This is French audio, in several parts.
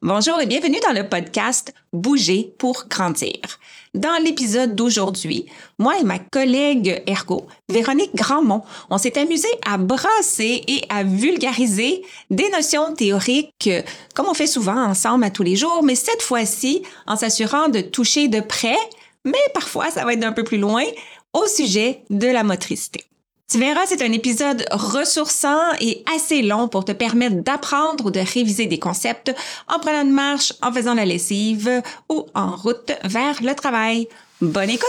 Bonjour et bienvenue dans le podcast Bouger pour grandir. Dans l'épisode d'aujourd'hui, moi et ma collègue ergo, Véronique Grandmont, on s'est amusé à brasser et à vulgariser des notions théoriques comme on fait souvent ensemble à tous les jours, mais cette fois-ci en s'assurant de toucher de près, mais parfois ça va être d'un peu plus loin, au sujet de la motricité. Tu verras, c'est un épisode ressourçant et assez long pour te permettre d'apprendre ou de réviser des concepts en prenant une marche, en faisant la lessive ou en route vers le travail. Bonne écoute!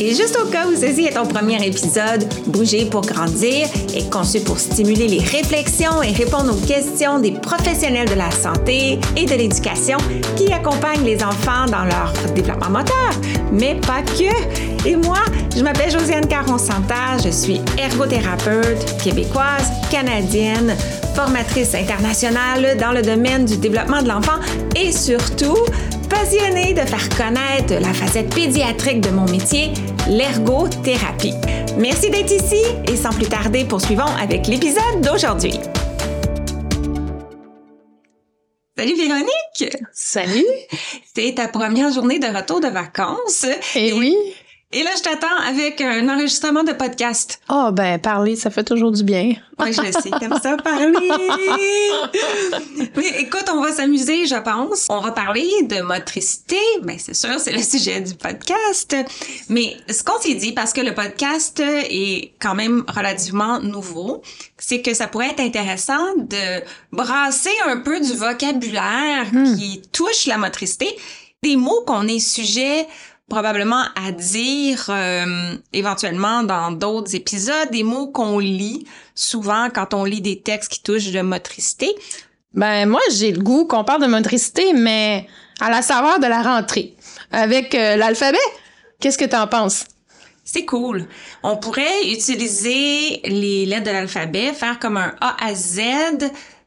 Et juste au cas où ceci est ton premier épisode, Bouger pour grandir est conçu pour stimuler les réflexions et répondre aux questions des professionnels de la santé et de l'éducation qui accompagnent les enfants dans leur développement moteur, mais pas que. Et moi, je m'appelle Josiane Caron-Santa, je suis ergothérapeute québécoise, canadienne, formatrice internationale dans le domaine du développement de l'enfant et surtout passionnée de faire connaître la facette pédiatrique de mon métier, l'ergothérapie. Merci d'être ici et sans plus tarder, poursuivons avec l'épisode d'aujourd'hui. Salut Véronique! Salut! C'est ta première journée de retour de vacances. Eh et, oui! Et là, je t'attends avec un enregistrement de podcast. Oh, ben, parler, ça fait toujours du bien. Oui, je le sais, comme ça, parler? Mais écoute, on va s'amuser, je pense. On va parler de motricité. Ben, c'est sûr, c'est le sujet du podcast. Mais ce qu'on s'est dit, parce que le podcast est quand même relativement nouveau, c'est que ça pourrait être intéressant de brasser un peu du vocabulaire Hmm. qui touche la motricité, des mots qu'on est sujet probablement à dire euh, éventuellement dans d'autres épisodes, des mots qu'on lit souvent quand on lit des textes qui touchent de motricité. Ben, moi, j'ai le goût qu'on parle de motricité, mais à la saveur de la rentrée. Avec euh, l'alphabet. Qu'est-ce que t'en penses? C'est cool. On pourrait utiliser les lettres de l'alphabet, faire comme un A à Z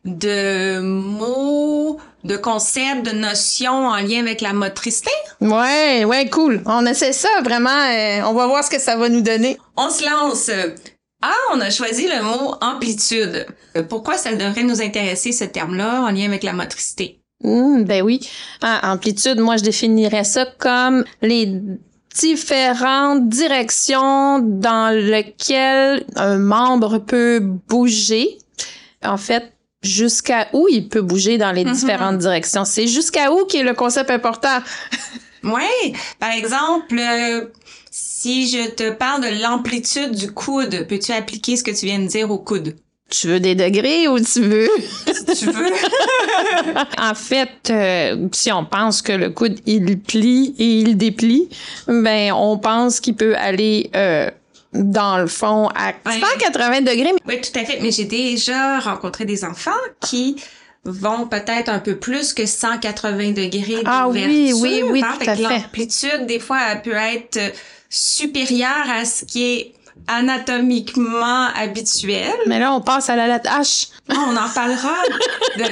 de mots, de concepts, de notions en lien avec la motricité? Ouais, ouais, cool. On essaie ça, vraiment. euh, on va voir ce que ça va nous donner. On se lance. Ah, on a choisi le mot amplitude. Euh, Pourquoi ça devrait nous intéresser ce terme-là en lien avec la motricité? Hmm, ben oui. Ah, amplitude, moi, je définirais ça comme les différentes directions dans lesquelles un membre peut bouger. En fait, jusqu'à où il peut bouger dans les Mhm. différentes directions? C'est jusqu'à où qui est le concept important? Ouais, par exemple, euh, si je te parle de l'amplitude du coude, peux-tu appliquer ce que tu viens de dire au coude? Tu veux des degrés ou tu veux? Si tu veux. en fait, euh, si on pense que le coude, il plie et il déplie, ben, on pense qu'il peut aller, euh, dans le fond, à Ouais. 180 degrés. oui, tout à fait. Mais j'ai déjà rencontré des enfants qui vont peut-être un peu plus que 180 degrés Ah oui, oui, oui, hein. tout à fait. L'amplitude, des fois, elle peut être supérieure à ce qui est anatomiquement habituel. Mais là, on passe à la lettre H. Ah, on en parlera de,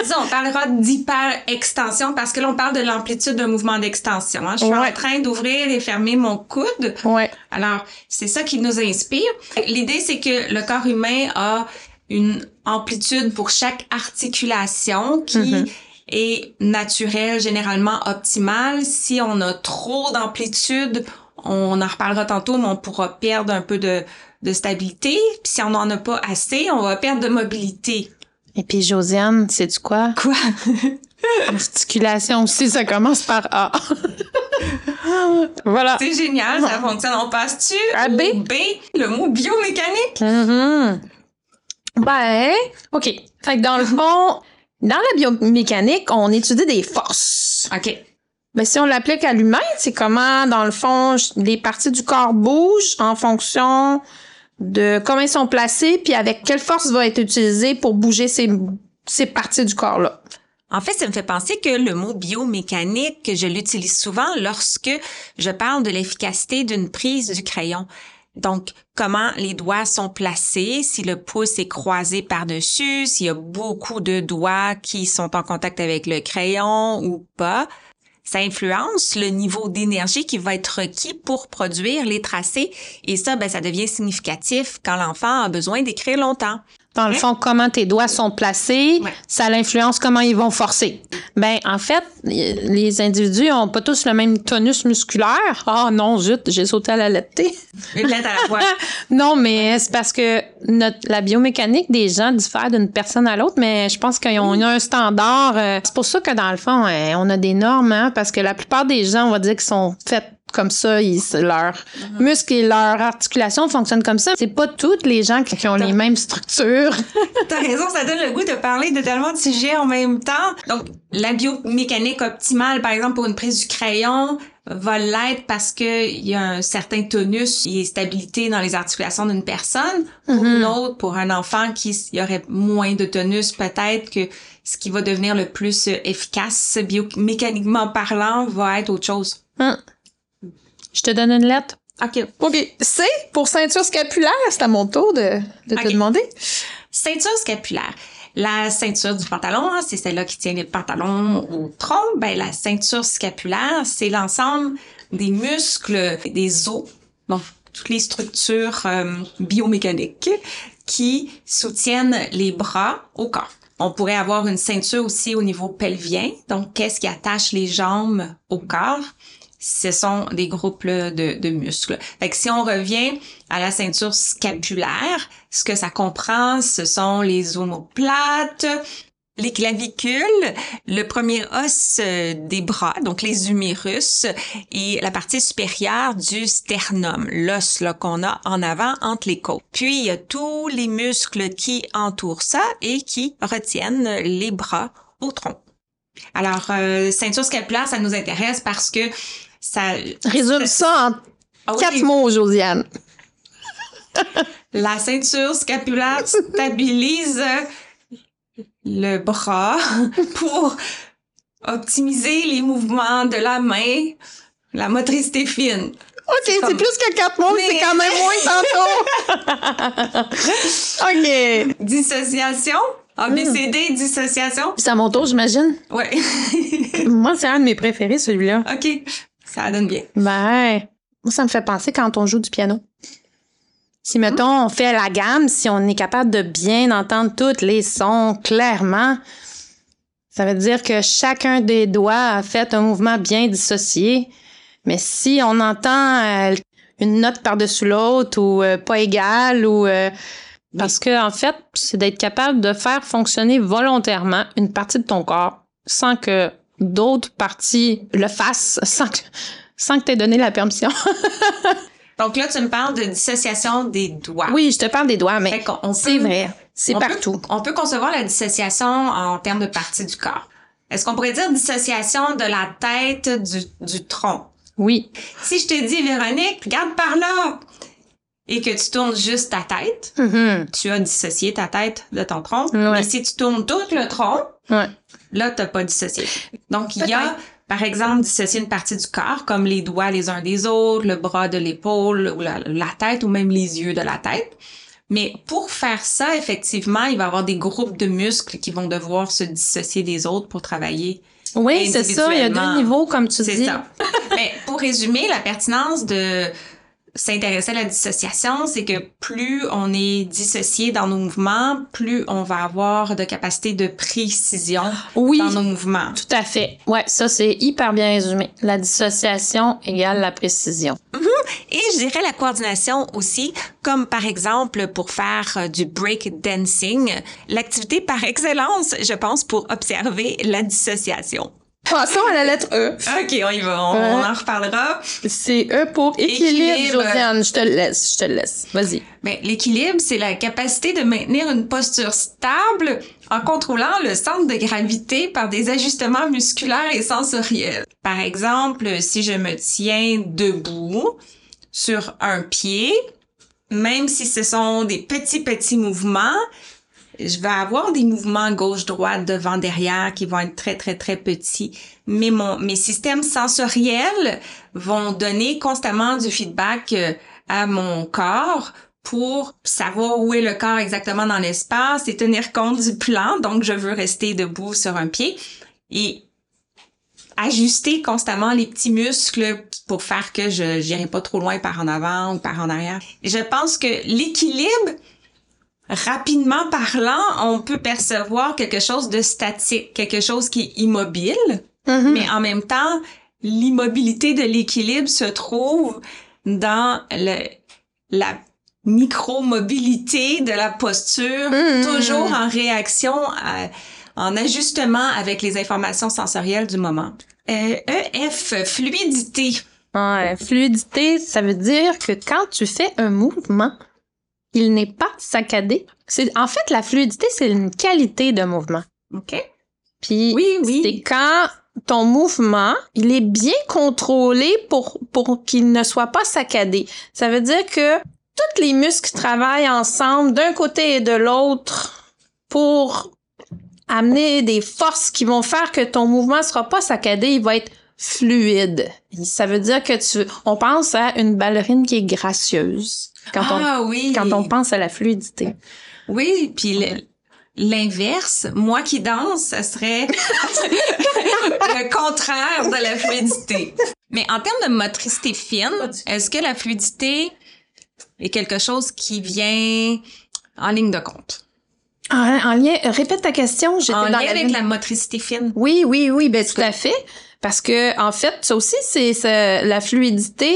disons, on parlera d'hyper-extension parce que là, on parle de l'amplitude d'un mouvement d'extension. hein. Je suis Ouais. en train d'ouvrir et fermer mon coude. Ouais. Alors, c'est ça qui nous inspire. L'idée, c'est que le corps humain a une amplitude pour chaque articulation qui Mhm. est naturelle, généralement optimale. Si on a trop d'amplitude, on en reparlera tantôt, mais on pourra perdre un peu de, de stabilité. Puis si on n'en a pas assez, on va perdre de mobilité. Et puis, Josiane, sais-tu quoi? Quoi? Articulation aussi, ça commence par A. voilà. C'est génial, ça fonctionne. On passe-tu À B? B, le mot biomécanique? Mhm. Ben, OK. Fait que dans le fond, dans la biomécanique, on étudie des forces. OK. Ben, si on l'applique à l'humain, c'est comment, dans le fond, les parties du corps bougent en fonction de comment ils sont placés, puis avec quelle force va être utilisée pour bouger ces, ces parties du corps-là. En fait, ça me fait penser que le mot biomécanique, je l'utilise souvent lorsque je parle de l'efficacité d'une prise du crayon. Donc, comment les doigts sont placés, si le pouce est croisé par-dessus, s'il y a beaucoup de doigts qui sont en contact avec le crayon ou pas. Ça influence le niveau d'énergie qui va être requis pour produire les tracés. Et ça, ben, ça devient significatif quand l'enfant a besoin d'écrire longtemps. Dans le Ouais. fond, comment tes doigts sont placés, Ouais. ça l'influence comment ils vont forcer. Ben, en fait, les individus ont pas tous le même tonus musculaire. Ah non, zut, j'ai sauté à la lettre T. Une lettre à la fois. non, mais c'est parce que notre, la biomécanique des gens diffère d'une personne à l'autre, mais je pense qu'ils ont, ont un standard. euh, c'est pour ça que dans le fond, euh, on a des normes, hein, parce que la plupart des gens, on va dire qu'ils sont faits comme ça, ils, c'est leur muscles et leur articulation fonctionnent comme ça. C'est pas toutes les gens qui, qui ont les mêmes structures. T'as raison, ça donne le goût de parler de tellement de sujets en même temps. Donc, la biomécanique optimale, par exemple, pour une prise du crayon, va l'être parce que il y a un certain tonus et stabilité dans les articulations d'une personne. Pour une autre, pour un enfant qui y aurait moins de tonus, peut-être que ce qui va devenir le plus efficace biomécaniquement parlant va être autre chose. Hum. Je te donne une lettre. OK. OK. C, pour ceinture scapulaire, c'est à mon tour de, de te demander. Ceinture scapulaire. La ceinture du pantalon, hein, c'est celle-là qui tient le pantalon au tronc. Ben, la ceinture scapulaire, c'est l'ensemble des muscles, des os, donc toutes les structures euh, biomécaniques qui soutiennent les bras au corps. On pourrait avoir une ceinture aussi au niveau pelvien. Donc, qu'est-ce qui attache les jambes au corps? Ce sont des groupes là, de, de muscles. Fait si on revient à la ceinture scapulaire, ce que ça comprend, ce sont les omoplates, les clavicules, le premier os euh, des bras, donc les humérus, et la partie supérieure du sternum, l'os qu'on a en avant entre les côtes. Puis il y a tous les muscles qui entourent ça et qui retiennent les bras au tronc. Alors, euh, ceinture scapulaire, ça nous intéresse parce que ça... Résume ça en Ah oui, quatre mots, Josiane. La ceinture scapulaire stabilise le bras pour optimiser les mouvements de la main, la motricité fine. OK, c'est comme- plus que quatre mots, Mais- c'est quand même moins que tantôt. OK. Dissociation, ABCD, dissociation. C'est à mon tour, j'imagine. Ouais. Moi, c'est un de mes préférés, celui-là. OK, ça donne bien. Ben, moi, ça me fait penser quand on joue du piano. Si, mettons, on fait la gamme, si on est capable de bien entendre tous les sons clairement, ça veut dire que chacun des doigts a fait un mouvement bien dissocié. Mais si on entend euh, une note par-dessus l'autre ou euh, pas égale ou... euh, parce que, en fait, c'est d'être capable de faire fonctionner volontairement une partie de ton corps sans que d'autres parties le fassent, sans que, sans que tu aies donné la permission. Donc là, tu me parles de dissociation des doigts. oui, je te parle des doigts, mais c'est vrai. C'est peut- partout. on peut concevoir la dissociation en termes de parties du corps. Est-ce qu'on pourrait dire dissociation de la tête du, du tronc? Oui. Si je te dis, Véronique, regarde par là, et que tu tournes juste ta tête, Mhm. tu as dissocié ta tête de ton tronc. Ouais. Mais si tu tournes tout le tronc, Ouais. Là, t'as pas dissocié. Donc, il y a, par exemple, dissocier une partie du corps, comme les doigts les uns des autres, le bras de l'épaule, ou la, la tête, ou même les yeux de la tête. Mais pour faire ça, effectivement, il va y avoir des groupes de muscles qui vont devoir se dissocier des autres pour travailler Oui, c'est ça. Il y a deux niveaux, comme tu c'est dis. ça. Mais pour résumer, la pertinence de s'intéresser à la dissociation, c'est que plus on est dissocié dans nos mouvements, plus on va avoir de capacité de précision Oui. dans nos mouvements. Tout à fait. Ouais, ça, c'est hyper bien résumé. La dissociation égale la précision. Et je dirais la coordination aussi, comme par exemple pour faire euh, du break dancing, l'activité par excellence, je pense, pour observer la dissociation. Passons à la lettre E. OK, on y va, on, Euh. on en reparlera. C'est E pour équilibre, Équilibre. Josiane. Je te le laisse, je te laisse. Vas-y. Ben, l'équilibre, c'est la capacité de maintenir une posture stable en contrôlant le centre de gravité par des ajustements musculaires et sensoriels. Par exemple, si je me tiens debout sur un pied, même si ce sont des petits, petits mouvements, je vais avoir des mouvements gauche-droite, devant, derrière qui vont être très, très, très petits. Mais mon, mes systèmes sensoriels vont donner constamment du feedback euh, à mon corps pour savoir où est le corps exactement dans l'espace et tenir compte du plan. Donc, je veux rester debout sur un pied et ajuster constamment les petits muscles pour faire que je n'irai pas trop loin par en avant ou par en arrière. Je pense que l'équilibre rapidement parlant, on peut percevoir quelque chose de statique, quelque chose qui est immobile, Mhm. mais en même temps, l'immobilité de l'équilibre se trouve dans le, la micro-mobilité de la posture, Mhm. toujours en réaction, à- en ajustement avec les informations sensorielles du moment. Euh, EF, fluidité. Ouais, fluidité, ça veut dire que quand tu fais un mouvement, il n'est pas saccadé. C'est en fait la fluidité, c'est une qualité de mouvement. OK? Puis Oui, oui. c'est quand ton mouvement, il est bien contrôlé pour pour qu'il ne soit pas saccadé. Ça veut dire que tous les muscles travaillent ensemble d'un côté et de l'autre pour amener des forces qui vont faire que ton mouvement sera pas saccadé, il va être fluide. Et Ça veut dire que tu on pense à une ballerine qui est gracieuse quand ah oui. on quand on pense à la fluidité. Oui, puis l'inverse, moi qui danse, ça serait le contraire de la fluidité. Mais en termes de motricité fine, est-ce que la fluidité est quelque chose qui vient en ligne de compte? En, en lien, répète ta question, j'étais En dans lien la avec la motricité fine? Oui, oui, oui, ben tout à fait. Parce que en fait, ça aussi, c'est- la fluidité,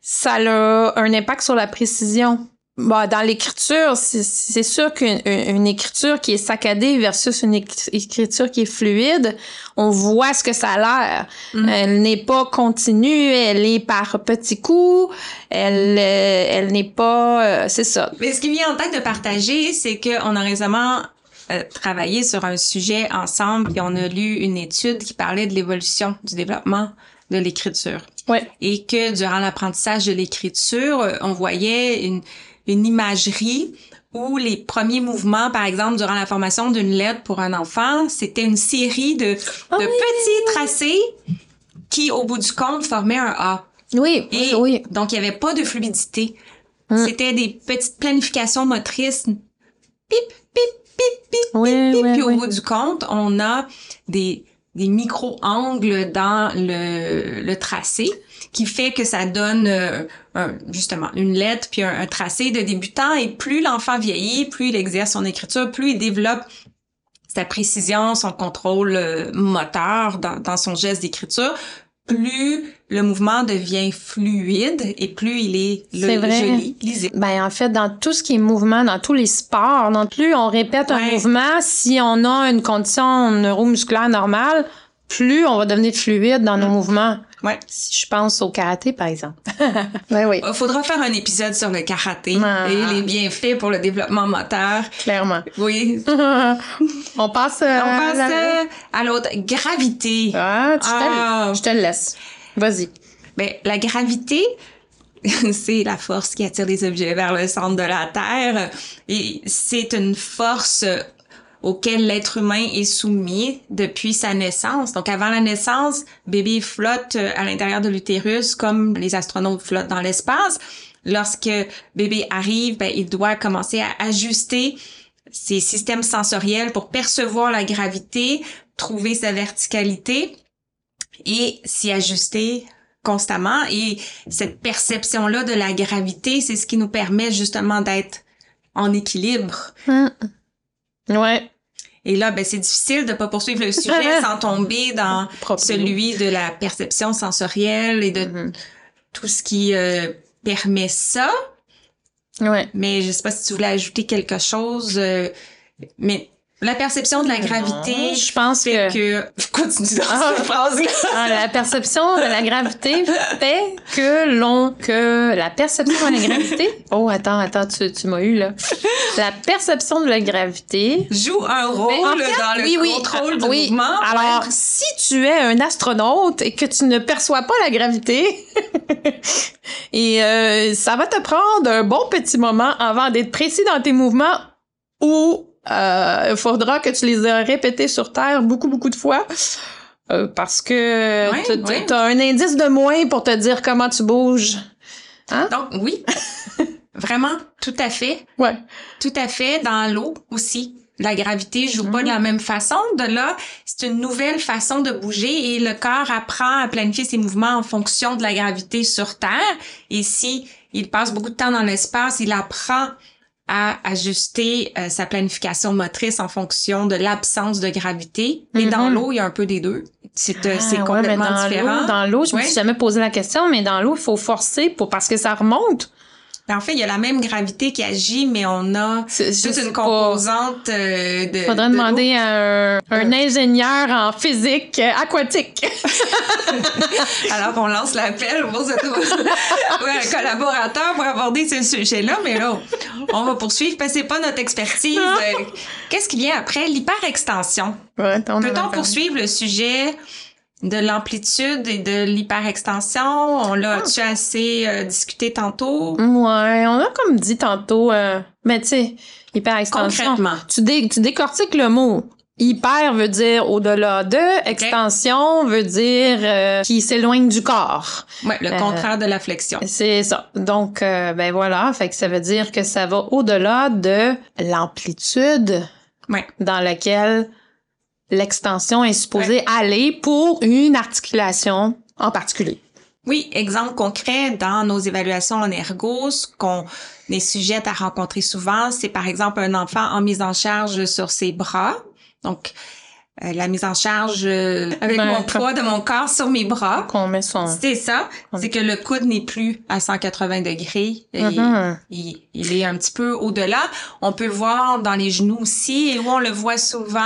ça a un impact sur la précision. Bon, dans l'écriture, c'est- sûr qu'une une- une écriture qui est saccadée versus une éc- écriture qui est fluide, on voit ce que ça a l'air. Mhm. Elle n'est pas continue, elle est par petits coups, elle, euh, elle n'est pas, euh, c'est ça. Mais ce qui me vient en tête de partager, c'est qu'on a récemment euh, travaillé sur un sujet ensemble, puis on a lu une étude qui parlait de l'évolution du développement de l'écriture. Ouais. Et que durant l'apprentissage de l'écriture, euh, on voyait une, une imagerie où les premiers mouvements, par exemple, durant la formation d'une lettre pour un enfant, c'était une série de, de Ah oui, petits tracés qui, au bout du compte, formaient un A. Oui, Et oui, donc, il n'y avait pas de fluidité. Mm. C'était des petites planifications motrices. Pip, pip, pip, pip, Oui, pip. oui, Puis au bout du compte, on a des, des micro-angles dans le, tracé qui fait que ça donne euh, justement une lettre puis un, tracé de débutant. Et plus l'enfant vieillit, plus il exerce son écriture, plus il développe sa précision, son contrôle euh, moteur dans son geste d'écriture, plus le mouvement devient fluide et plus il est, le- vrai. joli, lisible. Ben en fait, dans tout ce qui est mouvement, dans tous les sports, non plus on répète un mouvement, si on a une condition neuromusculaire normale, plus on va devenir fluide dans nos mouvements. Ouais. Si je pense au karaté, par exemple. ben oui, Il faudra faire un épisode sur le karaté Ah. et les bienfaits pour le développement moteur. clairement. Oui. on passe, euh, On passe la- euh, à l'autre. Gravité. Ah, tu te- Ah. je te le laisse. Vas-y. Ben, la gravité, c'est la force qui attire les objets vers le centre de la Terre. Et c'est une force auquel l'être humain est soumis depuis sa naissance. Donc, avant la naissance, bébé flotte euh, à l'intérieur de l'utérus comme les astronautes flottent dans l'espace. Lorsque bébé arrive, ben, il doit commencer à ajuster ses systèmes sensoriels pour percevoir la gravité, trouver sa verticalité et s'y ajuster constamment. Et cette perception-là de la gravité, c'est ce qui nous permet justement d'être en équilibre. Hum. Ouais. Et là, ben, c'est difficile de pas poursuivre le sujet sans tomber dans celui de la perception sensorielle et de Mhm. tout ce qui euh, permet ça. Ouais. Mais je sais pas si tu voulais ajouter quelque chose. euh, mais la perception de la gravité Non, je pense fait que- que... Continue dans Ah. cette phrase-là. Ah, la perception de la gravité fait que l'on que la perception de la gravité. Oh attends attends tu, tu m'as eu là. La perception de la gravité. Joue un rôle Ben, en fait, dans le oui, oui, contrôle ah, du oui. mouvement. Alors si tu es un astronaute et que tu ne perçois pas la gravité et euh, ça va te prendre un bon petit moment avant d'être précis dans tes mouvements ou il faudra que tu les aies répétés sur Terre beaucoup, beaucoup de fois. euh, parce que Ouais, ouais. t'as un indice de moins pour te dire comment tu bouges. Donc, oui. Vraiment, tout à fait. Ouais. Tout à fait. Dans l'eau aussi. La gravité joue pas de Mhm. la même façon. De là, c'est une nouvelle façon de bouger et le corps apprend à planifier ses mouvements en fonction de la gravité sur Terre. Et si il passe beaucoup de temps dans l'espace, il apprend à ajuster euh, sa planification motrice en fonction de l'absence de gravité. Et dans Mhm. l'eau, il y a un peu des deux. C'est euh, Ah, c'est ouais, complètement mais dans différent. Dans l'eau, je me Ouais. suis jamais posé la question, mais dans l'eau, il faut forcer pour parce que ça remonte. Ben, En fait, il y a la même gravité qui agit, mais on a toute une composante euh, de. Faudrait de demander à un, un ingénieur en physique euh, aquatique. Alors, on lance l'appel pour cette... ouais, un collaborateur pour aborder ce sujet-là, mais là, on va poursuivre parce que c'est pas notre expertise. Euh, Qu'est-ce qui vient après? L'hyperextension. Ouais, Peut-on poursuivre le sujet de l'amplitude et de l'hyperextension? On l'a-tu assez euh, discuté tantôt? Ouais, on a comme dit tantôt, euh, mais tu sais, hyperextension. Concrètement. Tu, dé- tu décortiques le mot. Hyper veut dire au-delà de, extension veut dire euh, qui s'éloigne du corps. Ouais, le Euh, contraire de la flexion. C'est ça. Donc, euh, ben voilà, fait que ça veut dire que ça va au-delà de l'amplitude Ouais. dans laquelle l'extension est supposée aller pour une articulation en particulier. Oui, exemple concret dans nos évaluations en ergo, ce qu'on est sujette à rencontrer souvent, c'est par exemple un enfant en mise en charge sur ses bras. Donc, euh, la mise en charge euh, avec Ben, mon poids de mon corps sur mes bras. Qu'on met son... C'est ça, c'est que le coude n'est plus à 180 degrés. Et il, il est un petit peu au-delà. On peut le voir dans les genoux aussi, et où on le voit souvent,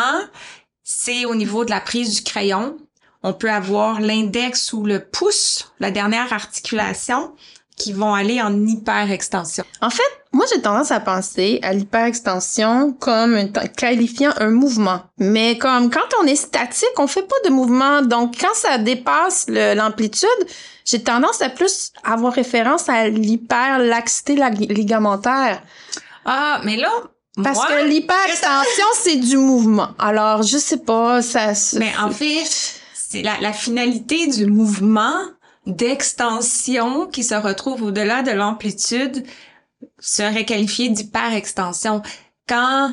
c'est au niveau de la prise du crayon. On peut avoir l'index ou le pouce, la dernière articulation, qui vont aller en hyperextension. En fait, moi, j'ai tendance à penser à l'hyperextension comme un qualifiant un mouvement. Mais comme quand on est statique, on fait pas de mouvement. Donc, quand ça dépasse l'amplitude, j'ai tendance à plus avoir référence à l'hyperlaxité ligamentaire. Ah, mais là, Parce moi, que l'hyperextension, c'est du mouvement. Alors, je sais pas, ça... se- Mais en fait, c'est la, la finalité du mouvement d'extension qui se retrouve au-delà de l'amplitude serait qualifiée d'hyperextension. Quand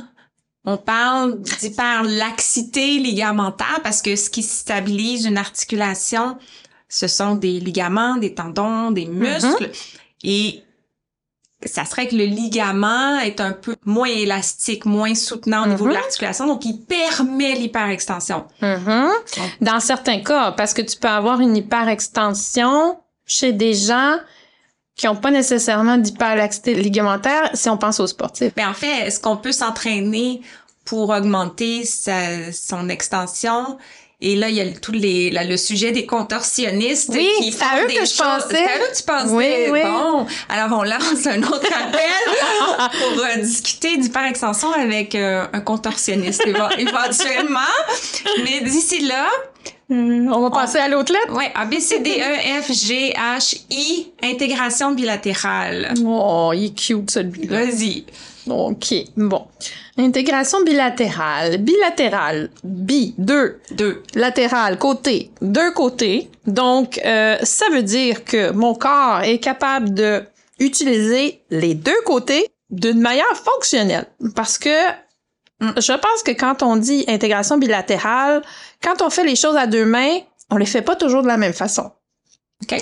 on parle d'hyperlaxité ligamentaire, parce que ce qui stabilise une articulation, ce sont des ligaments, des tendons, des muscles, et ça serait que le ligament est un peu moins élastique, moins soutenant au niveau de Mhm. l'articulation, donc il permet l'hyperextension. Mhm. Dans certains cas, parce que tu peux avoir une hyperextension chez des gens qui n'ont pas nécessairement d'hyperlaxité ligamentaire si on pense aux sportifs. Mais en fait, est-ce qu'on peut s'entraîner pour augmenter sa, son extension? Et là, il y a tout les, là, le sujet des contorsionnistes Oui, qui c'est à font eux des que je choses- pensais. C'est à eux que tu pensais. Oui, oui. Bon, alors on lance un autre appel pour euh, discuter d'hyperextension avec euh, un contorsionniste éventuellement. Mais d'ici là, on va passer à l'autre lettre? ouais, A, B, C, D, E, F, G, H, I, intégration bilatérale. Oh, il est cute celui-là. Vas-y. OK, bon. Intégration bilatérale. Bilatérale. Bi, deux. Deux. Latéral, côté, deux côtés. Donc, euh, ça veut dire que mon corps est capable de utiliser les deux côtés d'une manière fonctionnelle. Parce que Mm. je pense que quand on dit intégration bilatérale, quand on fait les choses à deux mains, on les fait pas toujours de la même façon. OK.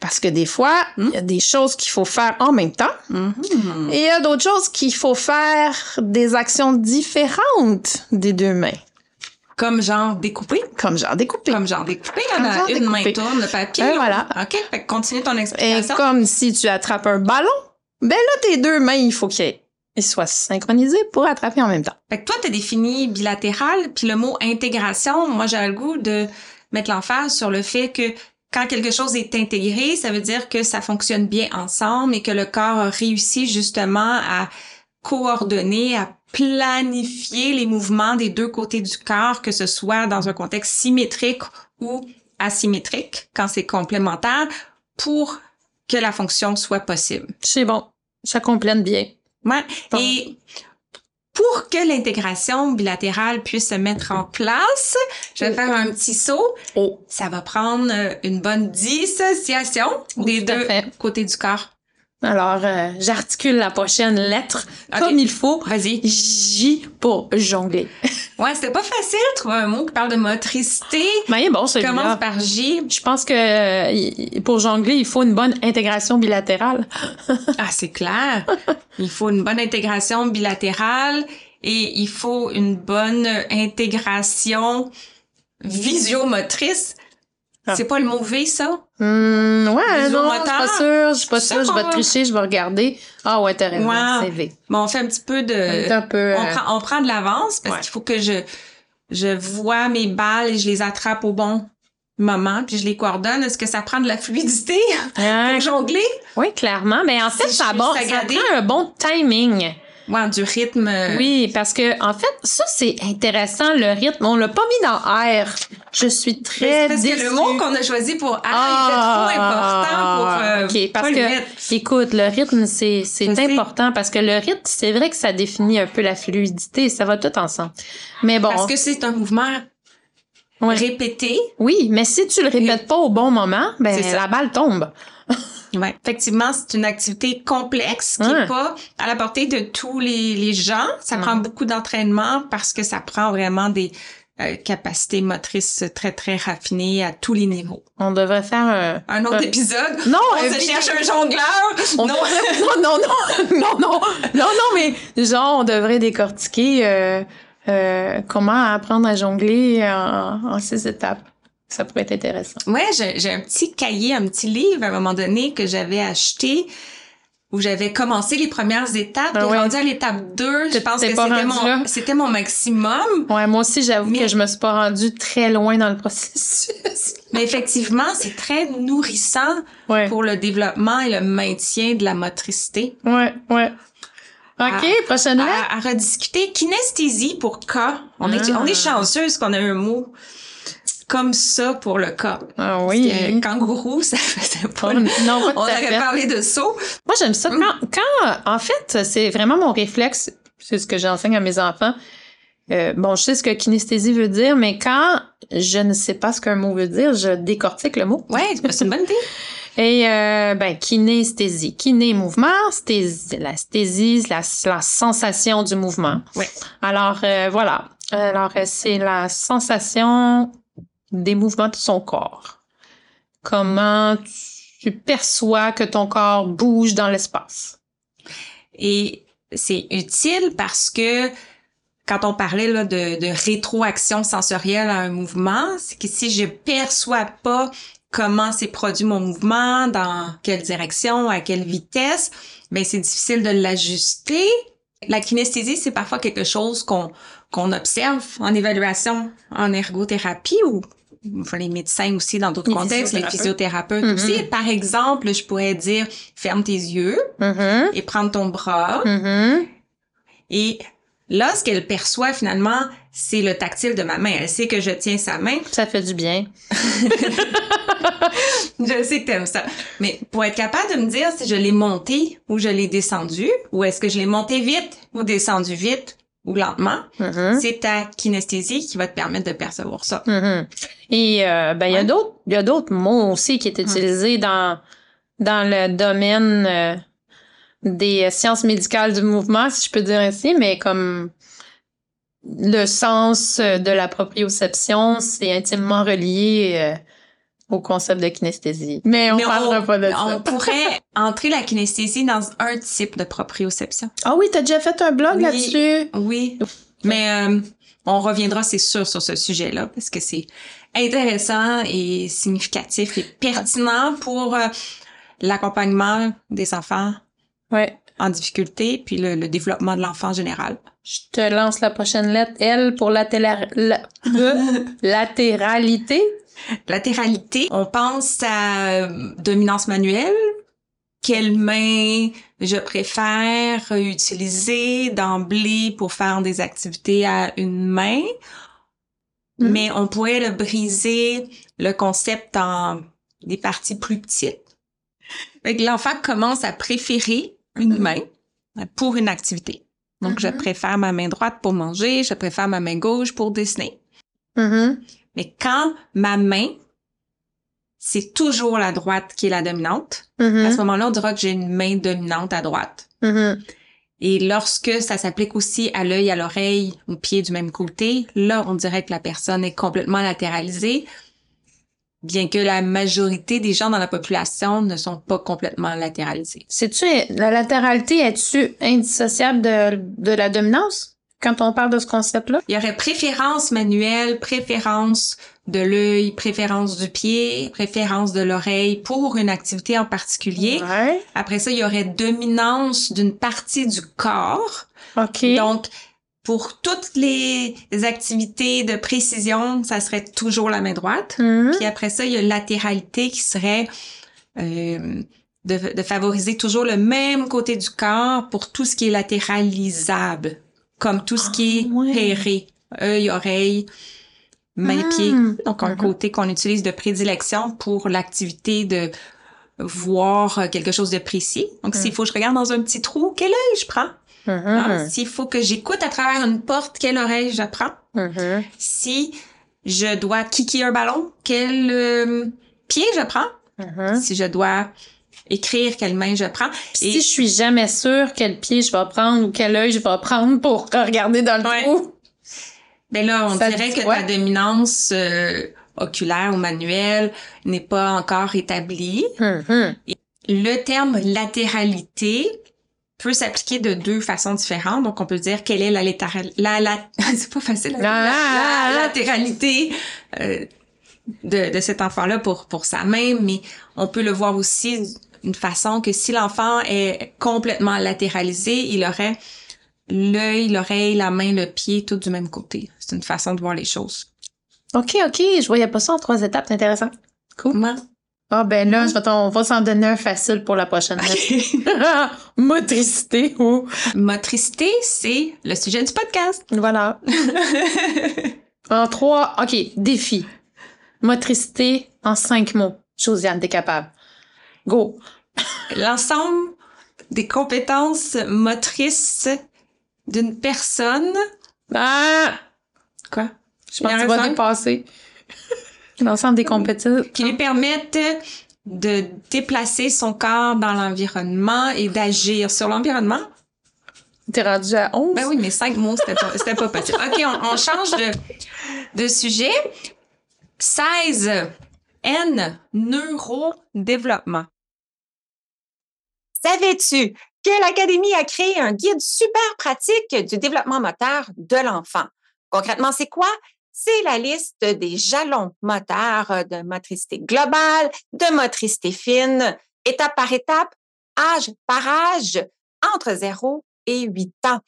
Parce que des fois, il y a des choses qu'il faut faire en même temps. Mhm. Et il y a d'autres choses qu'il faut faire des actions différentes des deux mains. Comme genre découpé. Comme genre découper. Comme genre découpé, il y en Comme genre a une main tourne le papier. Et voilà. OK, fait que continue ton Et explication. comme si tu attrapes un ballon, ben là, tes deux mains, il faut qu'ils ils soient synchronisés pour attraper en même temps. Fait que toi, t'as défini bilatéral, puis le mot intégration, moi, j'ai le goût de mettre l'emphase sur le fait que quand quelque chose est intégré, ça veut dire que ça fonctionne bien ensemble et que le corps a réussi justement à coordonner, à planifier les mouvements des deux côtés du corps, que ce soit dans un contexte symétrique ou asymétrique, quand c'est complémentaire, pour que la fonction soit possible. C'est bon. Ça complète bien. Ouais. Bon. Et pour que l'intégration bilatérale puisse se mettre en place, je vais faire un petit saut. Oh. Ça va prendre une bonne dissociation des deux côtés du corps. Alors, euh, j'articule la prochaine lettre comme il faut. Vas-y. J pour jongler. Ouais, c'était pas facile de trouver un mot qui parle de motricité. Mais bon, celui-là. Commence par J. Je pense que euh, pour jongler, il faut une bonne intégration bilatérale. Ah, c'est clair. Il faut une bonne intégration bilatérale et il faut une bonne intégration visiomotrice. Ah. C'est pas le mot V, ça? Hmm, ouais, non, je suis pas sûre, je suis pas sûre, je vais tricher, je vais regarder. Ah ouais, t'as raison, Ouais. c'est V. Bon, on fait un petit peu de... C'est un peu... on, euh, prend, on prend de l'avance parce Ouais. qu'il faut que je, je vois mes balles et je les attrape au bon moment puis je les coordonne. Est-ce que ça prend de la fluidité pour jongler? oui, clairement. Mais en fait, Si ça, bon, ça prend un bon timing. Ouais, du rythme. euh, Oui, parce que en fait, ça c'est intéressant le rythme. On l'a pas mis dans R. Je suis très c'est parce déçue. que le mot qu'on a choisi pour R Ah, était trop important pour euh, ok, parce pas le que mettre. écoute, le rythme c'est c'est sais. important parce que le rythme c'est vrai que ça définit un peu la fluidité, ça va tout ensemble. Mais bon, Parce que c'est un mouvement Ouais. répété. oui, mais si tu le répètes pas au bon moment, ben la balle tombe. Ouais. Effectivement, c'est une activité complexe qui Ouais. est pas à la portée de tous les, les gens. Ça prend beaucoup d'entraînement parce que ça prend vraiment des euh, capacités motrices très, très raffinées à tous les niveaux. On devrait faire un Un autre épisode. Non, On se cherche un jongleur. On non. devrait- non, non, non, non, non, non, non, mais genre, on devrait décortiquer euh, euh, comment apprendre à jongler en, en six étapes. Ça pourrait être intéressant. Ouais, j'ai un petit cahier, un petit livre à un moment donné que j'avais acheté où j'avais commencé les premières étapes Ah et ouais. rendu à l'étape 2, je pense que c'était mon mon maximum. Ouais, moi aussi, j'avoue que je me suis pas rendue très loin dans le processus. Mais effectivement, c'est très nourrissant Ouais, pour le développement et le maintien de la motricité. ouais, ouais. OK, Ah, prochaine. À, à rediscuter, kinesthésie pour K. On est Ah. on est chanceuse qu'on a un mot comme ça pour le K. Ah Parce oui. que kangourou, ça faisait pas. On- non, pas On aurait fait. parlé de saut. Moi, j'aime ça. Mm. Quand, quand, en fait, c'est vraiment mon réflexe. C'est ce que j'enseigne à mes enfants. Euh, bon, je sais ce que kinesthésie veut dire, mais quand je ne sais pas ce qu'un mot veut dire, je décortique le mot. Ouais, c'est une bonne idée. Et euh, ben, kinesthésie. Kiné, mouvement. Sthésie, la sthésie, la, la sensation du mouvement. Ouais. Alors, euh, voilà. Alors, euh, c'est la sensation des mouvements de son corps. Comment tu perçois que ton corps bouge dans l'espace? Et c'est utile parce que quand on parlait là, de, rétroaction sensorielle à un mouvement, c'est que si je perçois pas comment s'est produit mon mouvement, dans quelle direction, à quelle vitesse, ben c'est difficile de l'ajuster. La kinesthésie, c'est parfois quelque chose qu'on qu'on observe en évaluation en ergothérapie ou enfin, les médecins aussi dans d'autres contextes, les physiothérapeutes. Mhm. aussi. Par exemple, je pourrais dire ferme tes yeux Mhm. et prendre ton bras. Mhm. Et là, ce qu'elle perçoit finalement, c'est le tactile de ma main. Elle sait que je tiens sa main. Ça fait du bien. Je sais que t'aimes ça. Mais pour être capable de me dire si je l'ai monté ou je l'ai descendu, ou est-ce que je l'ai monté vite ou descendu vite ou lentement, Mhm. c'est ta kinesthésie qui va te permettre de percevoir ça. Mhm. Et euh, ben il y a d'autres il y a d'autres mots aussi qui est utilisés dans dans le domaine euh, des sciences médicales du mouvement si je peux dire ainsi mais comme le sens de la proprioception c'est intimement relié euh, au concept de kinesthésie. Mais on Mais parlera pas de On ça. pourrait entrer la kinesthésie dans un type de proprioception. Ah oui, t'as déjà fait un blog Oui. là-dessus? Oui. Mais euh, on reviendra, c'est sûr, sur ce sujet-là, parce que c'est intéressant et significatif et pertinent pour euh, l'accompagnement des enfants Ouais. en difficulté, puis le, le développement de l'enfant en général. Je te lance la prochaine lettre L pour la- le- latéralité. Latéralité, on pense à euh, dominance manuelle. Quelle main je préfère utiliser d'emblée pour faire des activités à une main? Mhm. Mais on pourrait le briser, le concept en des parties plus petites. L'enfant commence à préférer une main pour une activité. Donc, je Mhm. préfère ma main droite pour manger, je préfère ma main gauche pour dessiner. Mais quand ma main c'est toujours la droite qui est la dominante. Mhm. À ce moment-là, on dira que j'ai une main dominante à droite. Mhm. Et lorsque ça s'applique aussi à l'œil, à l'oreille, au pied du même côté, là, on dirait que la personne est complètement latéralisée, bien que la majorité des gens dans la population ne sont pas complètement latéralisés. C'est-tu, la latéralité, est-tu indissociable de, de la dominance? Quand on parle de ce concept-là? Il y aurait préférence manuelle, préférence de l'œil, préférence du pied, préférence de l'oreille pour une activité en particulier. Ouais. Après ça, il y aurait dominance d'une partie du corps. OK. Donc, pour toutes les activités de précision, ça serait toujours la main droite. Mhm. Puis après ça, il y a latéralité qui serait euh, de, de favoriser toujours le même côté du corps pour tout ce qui est latéralisable, comme tout ce qui est Ah, ouais. pairé, œil, oreille, main, Ah. pied. Donc, un Mhm. côté qu'on utilise de prédilection pour l'activité de voir euh, quelque chose de précis. Donc, Mhm. s'il faut que je regarde dans un petit trou, quel œil je prends? Mhm. Ah, S'il faut que j'écoute à travers une porte, quelle oreille je prends? Mhm. Si je dois kicker un ballon, quel euh, pied je prends? Mhm. Si je dois écrire, quelle main je prends? Et- Si je suis jamais sûre quel pied je vais prendre ou quel œil je vais prendre pour regarder dans le Ouais. trou. Ben là, on Ça dirait que quoi? ta dominance euh, oculaire ou manuelle n'est pas encore établie. Mhm. Le terme latéralité peut s'appliquer de deux façons différentes. Donc, on peut dire quelle est la latéral... La, la... C'est pas facile. La, la- la ah. latéralité euh, de, de cet enfant-là pour, pour sa main, mais on peut le voir aussi d'une façon que si l'enfant est complètement latéralisé, il aurait l'œil, l'oreille, la main, le pied, tout du même côté. C'est une façon de voir les choses. OK, OK. Je voyais pas ça en trois étapes. C'est intéressant. Comment? Ah, ben là, je vais t'en- on va s'en donner un facile pour la prochaine. Motricité ou... Motricité, c'est le sujet du podcast. Voilà. En trois, OK, défi. Motricité en cinq mots. Josiane, t'es capable. Go. L'ensemble des compétences motrices d'une personne. Ah! Quoi? Je pense que tu vas dépasser. L'ensemble des compétences. Qui lui permettent de déplacer son corps dans l'environnement et d'agir sur l'environnement. T'es rendu à 11? Ben oui, mais cinq mots, c'était pas, c'était pas possible. OK, on, on change de, de sujet. 16. N. Neurodéveloppement. Savais-tu que l'Académie a créé un guide super pratique du développement moteur de l'enfant? Concrètement, c'est quoi? C'est la liste des jalons moteurs de motricité globale, de motricité fine, étape par étape, âge par âge, entre 0 et 8 ans.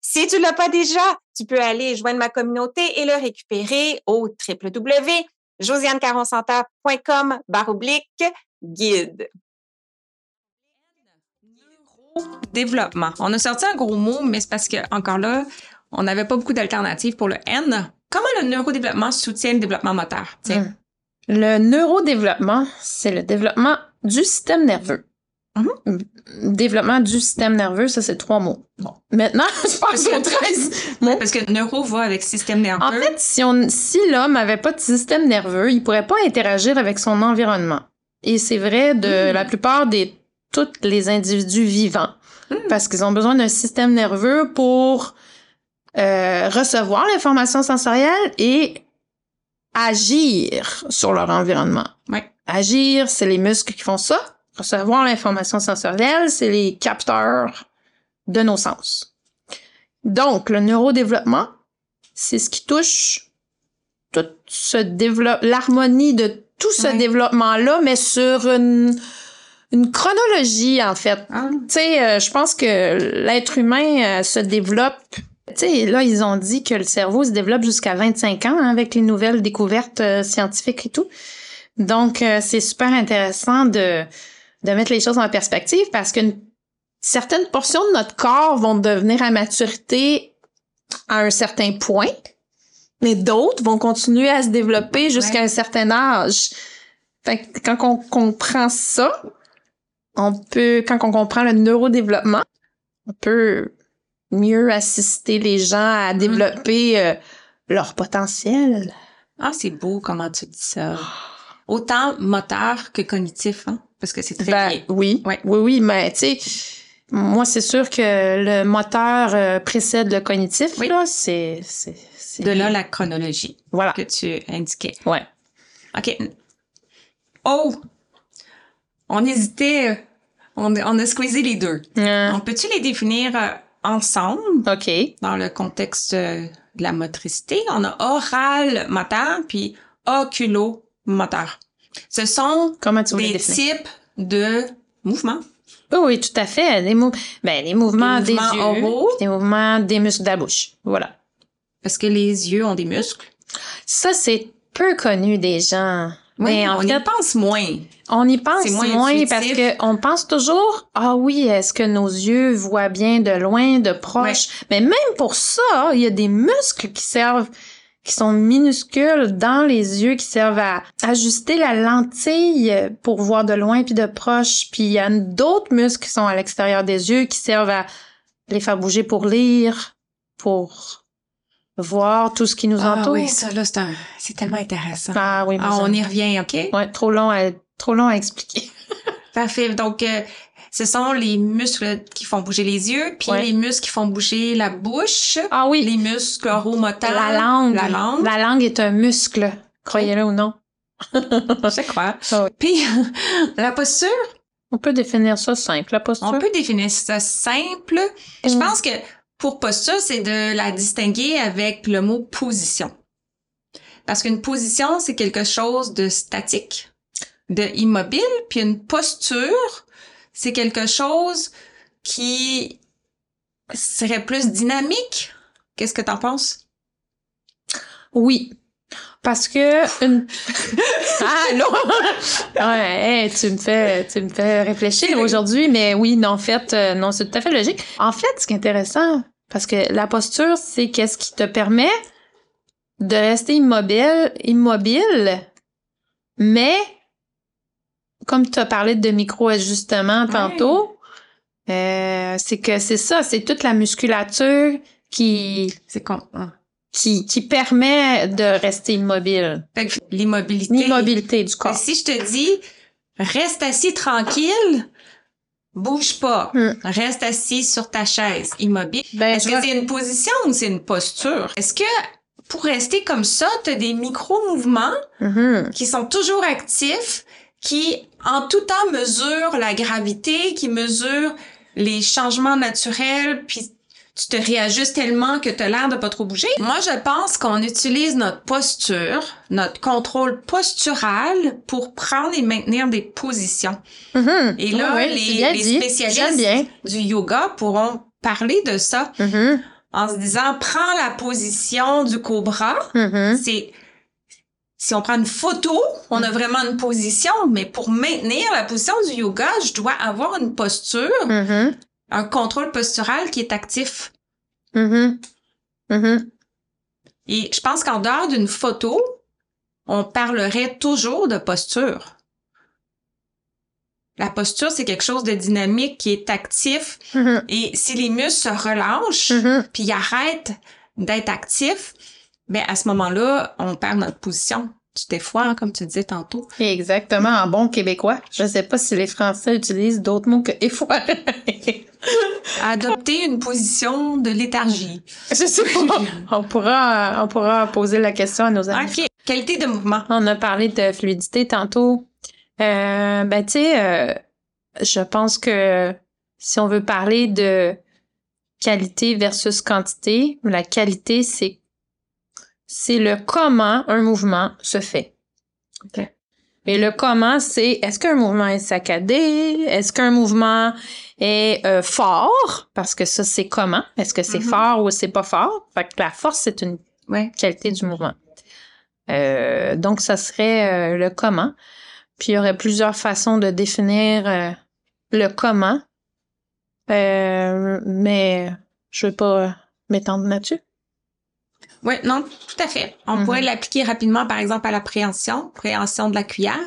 Si tu l'as pas déjà, tu peux aller joindre ma communauté et le récupérer au www.josianecaroncenter.com baroblique guide. Développement. On a sorti un gros mot, mais c'est parce que, encore là, on n'avait pas beaucoup d'alternatives pour le N. Comment le neurodéveloppement soutient le développement moteur? Tiens. Hum. Le neurodéveloppement, c'est le développement du système nerveux. Mhm. Développement du système nerveux, ça, c'est trois mots. Bon. Maintenant, je passe que- aux 13 mots. Parce que neuro va avec système nerveux. En fait, si, on, si l'homme avait pas de système nerveux, il pourrait pas interagir avec son environnement. Et c'est vrai de Mm. la plupart des tous les individus vivants, Mm. parce qu'ils ont besoin d'un système nerveux pour euh, recevoir l'information sensorielle et agir sur leur environnement. Ouais. Agir, c'est les muscles qui font ça. Recevoir l'information sensorielle, c'est les capteurs de nos sens. Donc, le neurodéveloppement, c'est ce qui touche tout ce développe l'harmonie de tout ce développement-là, mais sur une, une chronologie, en fait. Ah. Tu sais, euh, je pense que l'être humain euh, se développe. Tu sais, là, ils ont dit que le cerveau se développe jusqu'à 25 ans hein, avec les nouvelles découvertes euh, scientifiques et tout. Donc, c'est super intéressant de, de mettre les choses en perspective parce qu'une certaines portions de notre corps vont devenir à maturité à un certain point, mais d'autres vont continuer à se développer jusqu'à Ouais. un certain âge. Fait que quand on comprend ça, on peut, quand on comprend le neurodéveloppement, on peut mieux assister les gens à développer euh, leur potentiel. Ah, c'est beau comment tu dis ça. Autant moteur que cognitif, hein? Parce que c'est très Ben, lié. oui, Ouais. oui, oui, mais tu sais, moi, c'est sûr que le moteur euh, précède le cognitif, Oui. là, c'est... c'est- De là la chronologie Voilà, que tu indiquais. ouais. OK. Oh! On hésitait. euh, On, on a squeezé les deux. Euh, On peut-tu les définir euh, ensemble? OK. dans le contexte euh, de la motricité? On a oral moteur puis oculomoteur. Ce sont Comment tu des types de mouvements. Oui, oui, tout à fait. Les, mou- ben, mouvements Des des, yeux, oraux. des mouvements des muscles de la bouche. Voilà. Parce que les yeux ont des muscles? Ça, c'est peu connu des gens. Mais en on fait, y pense moins. on y pense moins parce que on pense toujours, ah oui, est-ce que nos yeux voient bien de loin, de proche? Mais même pour ça, il y a des muscles qui servent, qui sont minuscules dans les yeux, qui servent à ajuster la lentille pour voir de loin puis de proche. Puis il y a d'autres muscles qui sont à l'extérieur des yeux qui servent à les faire bouger pour lire, pour voir tout ce qui nous Ah entoure. oui, ça là, c'est un- c'est tellement intéressant. Ah oui, Ah, on y revient, OK? Ouais, trop long à, trop long à expliquer. Parfait. Donc, euh, ce sont les muscles qui font bouger les yeux, puis Ouais. les muscles qui font bouger la bouche, Ah oui, les muscles oromoteurs. la langue. La langue. La langue est un muscle, croyez-le ou non. Je crois. Oui. Puis, la posture, On peut définir ça simple, la posture. on peut définir ça simple. Je Mm. pense que pour posture, c'est de la distinguer avec le mot position. Parce qu'une position, c'est quelque chose de statique, de immobile, puis une posture, c'est quelque chose qui serait plus dynamique? Qu'est-ce que t'en penses? Oui. Parce que une... ah non. ouais, hey, tu me fais tu me fais réfléchir aujourd'hui mais oui, non en fait euh, non, c'est tout à fait logique. En fait, ce qui est intéressant parce que la posture c'est qu'est-ce qui te permet de rester immobile, immobile mais comme tu as parlé de micro-ajustement tantôt, euh, c'est que c'est ça, c'est toute la musculature qui C'est con. hein. qui, qui permet de rester immobile. L'immobilité. L'immobilité du corps. Si je te dis, reste assis tranquille, bouge pas. Hmm. Reste assis sur ta chaise, immobile. Ben, Est-ce que c'est une position ou c'est une posture? Est-ce que pour rester comme ça, tu as des micro-mouvements Mhm. qui sont toujours actifs, qui en tout temps mesurent la gravité, qui mesurent les changements naturels, puis tu te réajustes tellement que tu as l'air de pas trop bouger. Moi, je pense qu'on utilise notre posture, notre contrôle postural pour prendre et maintenir des positions. Mhm. Et là, les- spécialistes- bien. Du yoga pourront parler de ça Mhm. en se disant prends la position du cobra. Mhm. C'est si on prend une photo, on a vraiment une position, mais pour maintenir la position du yoga, je dois avoir une posture, Mhm. un contrôle postural qui est actif. Mhm. Mhm. Et je pense qu'en dehors d'une photo, on parlerait toujours de posture. La posture, c'est quelque chose de dynamique qui est actif. Et si les muscles se relâchent, puis ils arrêtent d'être actifs, ben à ce moment-là, on perd notre position. Tu t'effoires, hein, comme tu disais tantôt. Exactement, en bon québécois. Je sais pas si les Français utilisent d'autres mots que effoirer. Adopter une position de léthargie. Je sais pas. On pourra, on pourra poser la question à nos amis. OK. Qualité de mouvement. On a parlé de fluidité tantôt. Euh, ben, tu sais, euh, je pense que si on veut parler de qualité versus quantité, la qualité, c'est c'est le comment un mouvement se fait. OK. Et le comment, c'est est-ce qu'un mouvement est saccadé? Est-ce qu'un mouvement est euh, fort? Parce que ça, c'est comment? Est-ce que c'est Mhm. fort ou c'est pas fort? Fait que la force, c'est une Ouais. qualité du mouvement. Euh, donc, ça serait euh, le comment. Puis, il y aurait plusieurs façons de définir euh, le comment. Euh, mais je ne vais pas m'étendre là-dessus. Oui, non, tout à fait. On Mhm. pourrait l'appliquer rapidement, par exemple, à la préhension, préhension de la cuillère.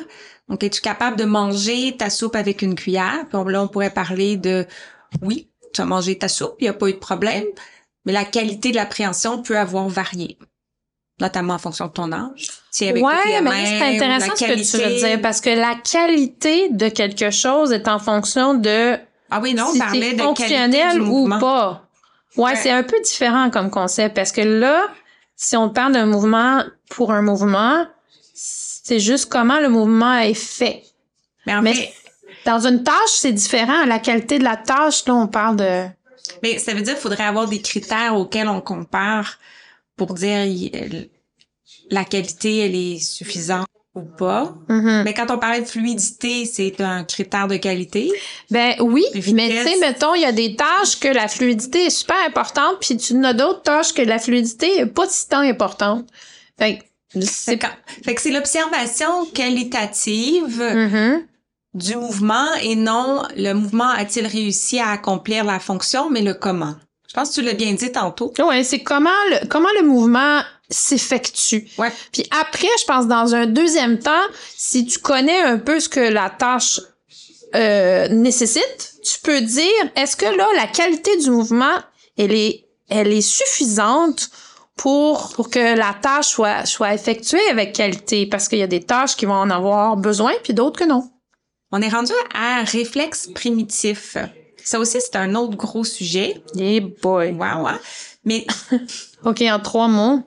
Donc, es-tu capable de manger ta soupe avec une cuillère? Puis on- là, on pourrait parler de, oui, tu as mangé ta soupe, il n'y a pas eu de problème, mais la qualité de l'appréhension peut avoir varié. notamment en fonction de ton âge. Si le mais c'est intéressant ce que tu veux dire parce que la qualité de quelque chose est en fonction de Ah oui, non, on si parlait c'est de qualité fonctionnel du ou mouvement. pas. Ouais, Ouais. c'est un peu différent comme concept parce que là, si on parle d'un mouvement pour un mouvement, c'est juste comment le mouvement est fait. Mais en Mais fait, dans une tâche, c'est différent. La qualité de la tâche, là, on parle de... mais ça veut dire qu'il faudrait avoir des critères auxquels on compare pour dire la qualité, elle est suffisante ou pas. Mhm. Mais quand on parlait de fluidité, c'est un critère de qualité. Ben oui, Vitesse. mais tu sais, mettons, il y a des tâches que la fluidité est super importante, puis tu en as d'autres tâches que la fluidité est pas si tant importante. Fait que c'est... que, fait que c'est l'observation qualitative Mhm. du mouvement et non le mouvement a-t-il réussi à accomplir la fonction, mais le comment. Je pense que tu l'as bien dit tantôt. Ouais, c'est comment le, comment le mouvement s'effectue. Ouais. Puis après, je pense dans un deuxième temps, si tu connais un peu ce que la tâche euh, nécessite, tu peux dire est-ce que là la qualité du mouvement elle est elle est suffisante pour pour que la tâche soit soit effectuée avec qualité? Parce qu'il y a des tâches qui vont en avoir besoin puis d'autres que non. On est rendu à réflexe primitif. Ça aussi, c'est un autre gros sujet. Yeah boy. Wow, hein? Mais OK, en trois mots.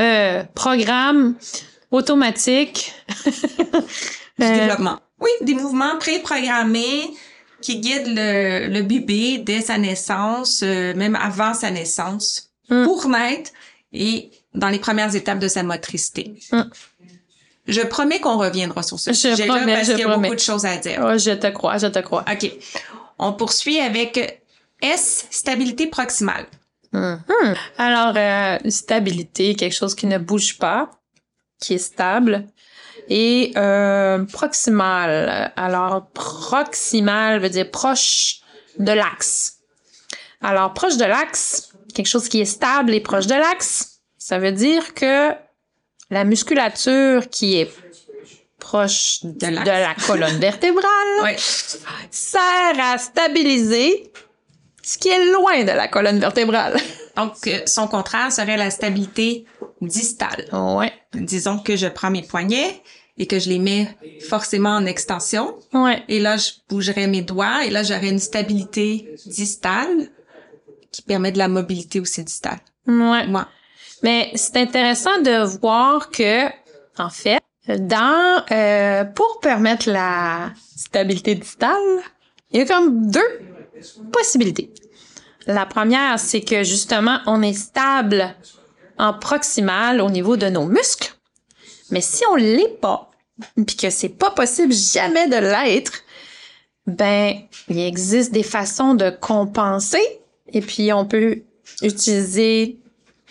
Euh, programme automatique. du Euh, développement. Oui, des mouvements préprogrammés qui guident le, le bébé dès sa naissance, euh, même avant sa naissance, Mm. pour naître et dans les premières étapes de sa motricité. Mm. Je promets qu'on reviendra sur ce sujet-là promets, parce qu'il y a promets. beaucoup de choses à dire. oh, je te crois, je te crois. OK. On poursuit avec S, stabilité proximale. Mhm. Alors, euh, stabilité, quelque chose qui ne bouge pas, qui est stable. Et euh, proximal. Alors, proximal veut dire proche de l'axe. Alors, proche de l'axe, quelque chose qui est stable et proche de l'axe, ça veut dire que la musculature qui est proche de, la colonne vertébrale Oui. sert à stabiliser ce qui est loin de la colonne vertébrale. Donc, euh, son contraire serait la stabilité distale. Ouais. Disons que je prends mes poignets et que je les mets forcément en extension. Ouais. Et là, je bougerai mes doigts et là, j'aurai une stabilité distale qui permet de la mobilité aussi distale. Ouais. Moi. Mais c'est intéressant de voir que, en fait, dans euh, pour permettre la stabilité distale, il y a comme deux possibilités. La première, c'est que justement, on est stable en proximal au niveau de nos muscles. Mais si on l'est pas, puis que c'est pas possible jamais de l'être, ben, il existe des façons de compenser. Et puis, on peut utiliser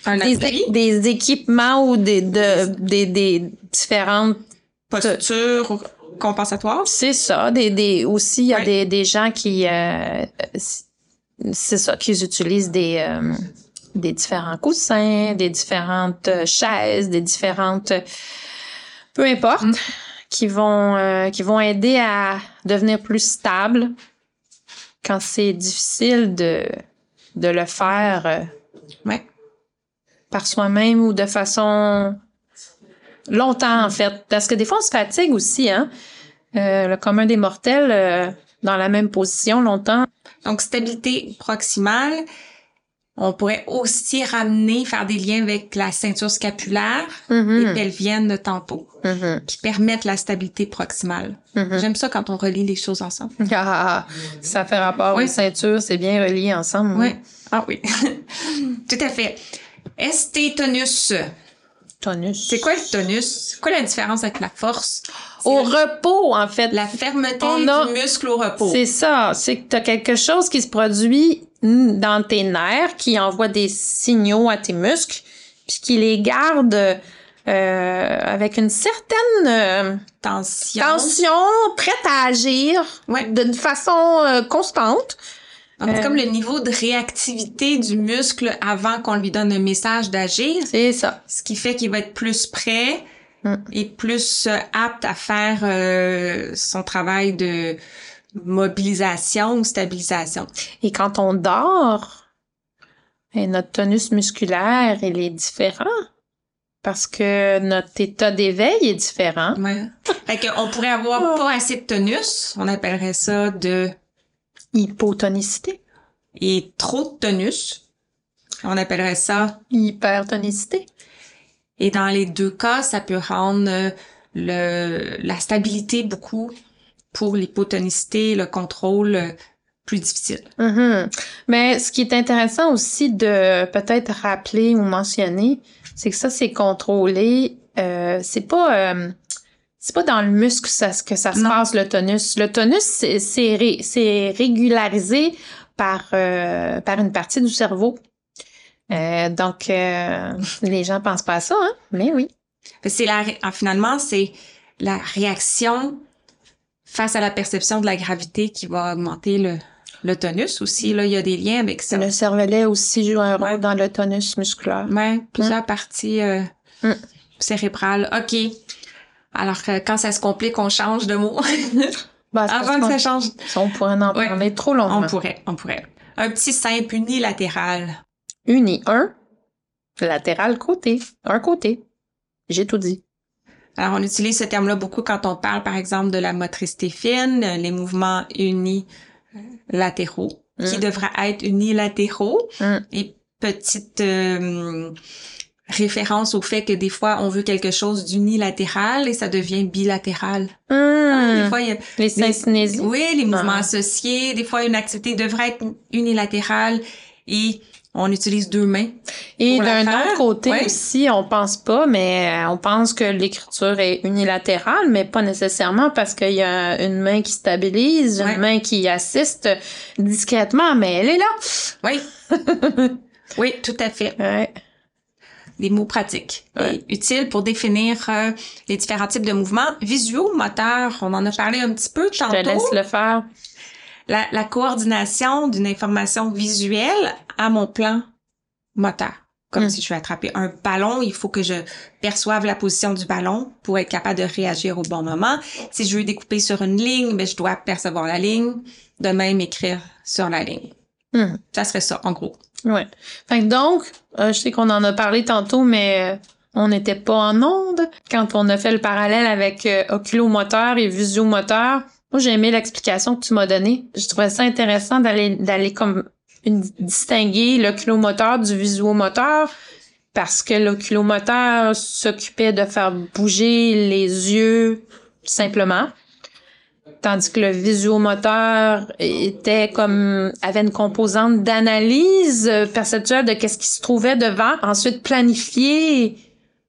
Un des, équipements ou des, de, des, des différentes posture compensatoire. c'est ça des, des aussi il y a des, des gens qui euh, c'est ça qu'ils utilisent des euh, des différents coussins des différentes chaises des différentes peu importe Mm. qui vont euh, qui vont aider à devenir plus stable quand c'est difficile de de le faire Ouais. par soi-même ou de façon longtemps en fait parce que des fois on se fatigue aussi hein Euh, le commun des mortels euh, dans la même position longtemps Donc, stabilité proximale. On pourrait aussi ramener, faire des liens avec la ceinture scapulaire Mhm. et pelvienne de tantôt, Mhm. qui permettent la stabilité proximale. Mhm. J'aime ça quand on relie les choses ensemble. Ah, ça fait rapport Oui. aux ceintures c'est bien relié ensemble Oui. Ah oui. Tout à fait. ST tonus. C'est quoi le tonus? C'est quoi la différence avec la force? Au le- repos en fait la fermeté On a- du muscle au repos. C'est ça, c'est que tu as quelque chose qui se produit dans tes nerfs, qui envoie des signaux à tes muscles, puis qui les garde euh, avec une certaine euh, Tension. tension, prête à agir Ouais. d'une façon euh, constante. C'est Euh. comme le niveau de réactivité du muscle avant qu'on lui donne un message d'agir, C'est ça. ce qui fait qu'il va être plus prêt Mm. et plus euh, apte à faire euh, son travail de mobilisation ou stabilisation. Et quand on dort, ben, notre tonus musculaire, il est différent. parce que notre état d'éveil est différent. Ouais. fait qu'on pourrait avoir pas assez de tonus. On appellerait ça de Hypotonicité. et trop de tonus. On appellerait ça. Hypertonicité. Et dans les deux cas, ça peut rendre euh, le, la stabilité beaucoup pour l'hypotonicité, le contrôle euh, plus difficile. Mhm. Mais ce qui est intéressant aussi de peut-être rappeler ou mentionner, c'est que ça, c'est contrôlé. Euh, c'est pas. euh, c'est pas dans le muscle que ça, que ça se Non. passe, le tonus. Le tonus, c'est, c'est, ré- c'est régularisé par, euh, par une partie du cerveau. Euh, donc, euh, les gens pensent pas à ça, hein? Mais oui. C'est la, ah, finalement, c'est la réaction face à la perception de la gravité qui va augmenter le, le tonus aussi. Là, il y a des liens avec ça. Le cervelet aussi joue un rôle Ouais. dans le tonus musculaire. Ouais, plusieurs parties euh, Mm. cérébrales. OK. Alors, que quand ça se complique, on change de mot. Parce Avant que ça change, on pourrait en Ouais. parler trop longuement. on pourrait, on pourrait. Un petit simple unilatéral. Uni, un. Latéral, côté. Un côté. J'ai tout dit. Alors, on utilise ce terme-là beaucoup quand on parle, par exemple, de la motricité fine, les mouvements unilatéraux, qui Mm. devraient être unilatéraux. Mm. Et petite euh, référence au fait que des fois, on veut quelque chose d'unilatéral et ça devient bilatéral. Hmm. Des fois, il y a Les syncinésies. oui, les mouvements Ah. associés. Des fois, une activité devrait être unilatérale et on utilise deux mains. Et d'un autre côté Ouais. aussi, on pense pas, mais euh, on pense que l'écriture est unilatérale, mais pas nécessairement parce qu'il y a une main qui stabilise, Ouais. une main qui assiste discrètement, mais elle est là. Oui. oui, tout à fait. Ouais. Des mots pratiques Ouais. et utiles pour définir euh, les différents types de mouvements visuaux, moteurs. On en a parlé un petit peu Je te tantôt. laisse le faire. La, la coordination d'une information visuelle à mon plan moteur. Comme Mm. si je veux attraper un ballon, il faut que je perçoive la position du ballon pour être capable de réagir au bon moment. Si je veux découper sur une ligne, ben, je dois percevoir la ligne, de même écrire sur la ligne. Hmm. Ça serait ça, en gros. Ouais. Fait que donc, euh, je sais qu'on en a parlé tantôt, mais euh, on n'était pas en onde quand on a fait le parallèle avec euh, oculomoteur et visiomoteur. Moi, j'ai aimé l'explication que tu m'as donnée. Je trouvais ça intéressant d'aller d'aller comme distinguer l'oculomoteur du visuomoteur parce que l'oculomoteur s'occupait de faire bouger les yeux simplement. Tandis que le visuomoteur était comme, avait une composante d'analyse euh, perceptuelle de qu'est-ce qui se trouvait devant. Ensuite, planifier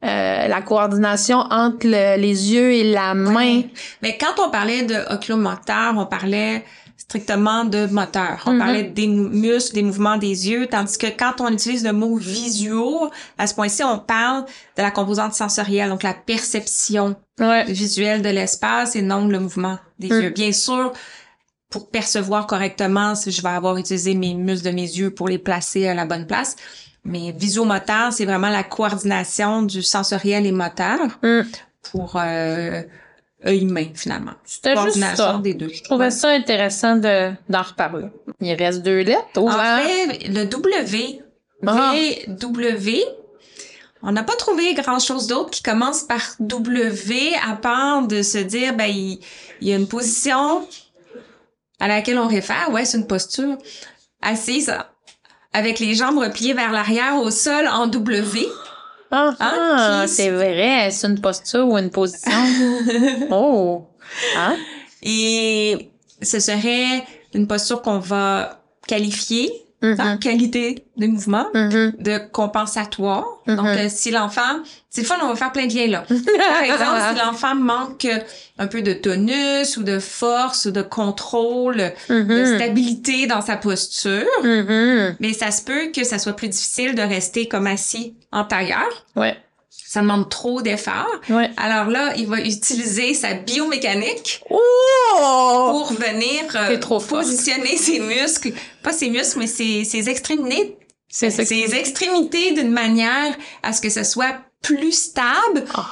euh, la coordination entre le- les yeux et la main. Mais quand on parlait de oculomoteur, on parlait strictement de moteur. On Mhm. parlait des muscles, des mouvements des yeux, tandis que quand on utilise le mot visuo, à ce point-ci, on parle de la composante sensorielle, donc la perception Ouais. visuelle de l'espace et non le mouvement des Mm. yeux. Bien sûr, pour percevoir correctement, si je vais avoir utilisé mes muscles de mes yeux pour les placer à la bonne place. Mais visuomoteur, c'est vraiment la coordination du sensoriel et moteur Mm. pour euh, œil-main, finalement. C'était juste ça. des deux. Je trouvais ça intéressant de, d'en reparler. Il reste deux lettres. En fait, le W, Ah. V-W, on n'a pas trouvé grand-chose d'autre qui commence par W, à part de se dire, ben, il, il y a une position à laquelle on réfère. Ouais, c'est une posture assise avec les jambes repliées vers l'arrière au sol en W. Ah, ah, qui- c'est vrai. C'est une posture ou une position. oh. Hein? Et ce serait une posture qu'on va qualifier En qualité de mouvement. Mhm. de compensatoire. Mhm. Donc, euh, si l'enfant, c'est fun, on va faire plein de liens là. Par exemple, si l'enfant manque un peu de tonus ou de force ou de contrôle, de stabilité dans sa posture, mais ça se peut que ça soit plus difficile de rester comme assis en tailleur. Ouais. Ça demande trop d'efforts. Ouais. Alors là, il va utiliser sa biomécanique Oh! pour venir euh, trop positionner ses muscles, pas ses muscles, mais ses, ses extrémités C'est ça. ses extrémités d'une manière à ce que ce soit plus stable Ah.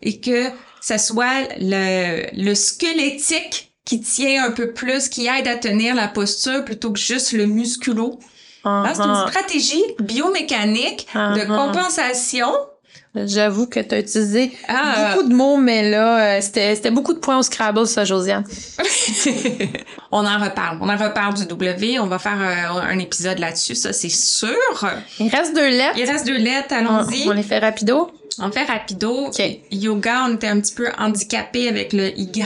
et que ce soit le, le squelettique qui tient un peu plus, qui aide à tenir la posture plutôt que juste le musculo. Hein, c'est une Uh-huh. stratégie biomécanique de Uh-huh. compensation J'avoue que tu as utilisé Ah, beaucoup de mots, mais là, euh, c'était c'était beaucoup de points au Scrabble, ça, Josiane. on en reparle. On en reparle du W. On va faire euh, un épisode là-dessus, ça c'est sûr. Il reste deux lettres. Il reste deux lettres, On, allons-y. on les fait rapido. On fait rapido. OK. Yoga, on était un petit peu handicapé avec le Y.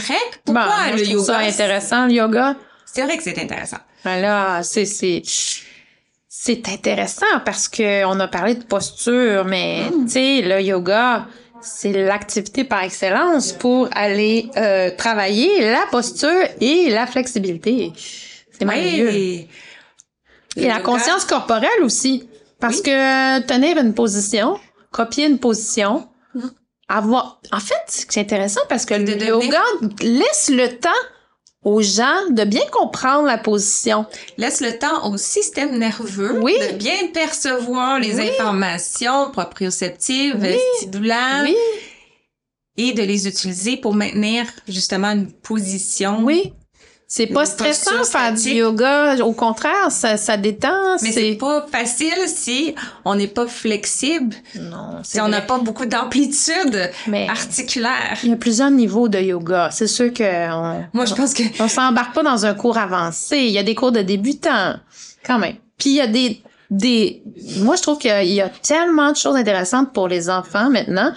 Bon, Pourquoi moi, le je yoga? intéressant, le yoga. C'est vrai que c'est intéressant. Ben là, c'est c'est intéressant parce que on a parlé de posture, mais Mm. tu sais, le yoga, c'est l'activité par excellence pour aller euh, travailler la posture et la flexibilité. C'est merveilleux. Oui. Et la conscience corporelle aussi. Parce Oui. que tenir une position, copier une position, Mhm. avoir. En fait, c'est intéressant parce que le yoga laisse le temps aux gens de bien comprendre la position. Laisse le temps au système nerveux Oui. de bien percevoir les Oui. informations proprioceptives, Oui. et de les utiliser pour maintenir justement une position. oui. C'est pas stressant faire du yoga. Au contraire, ça, ça détend. Mais c'est pas facile si on n'est pas flexible, Non, si on n'a pas beaucoup d'amplitude articulaire. il y a plusieurs niveaux de yoga. C'est sûr que on, Moi, je pense que On s'embarque pas dans un cours avancé. Il y a des cours de débutants, quand même. Puis il y a des, des, moi je trouve qu'il y y a tellement de choses intéressantes pour les enfants maintenant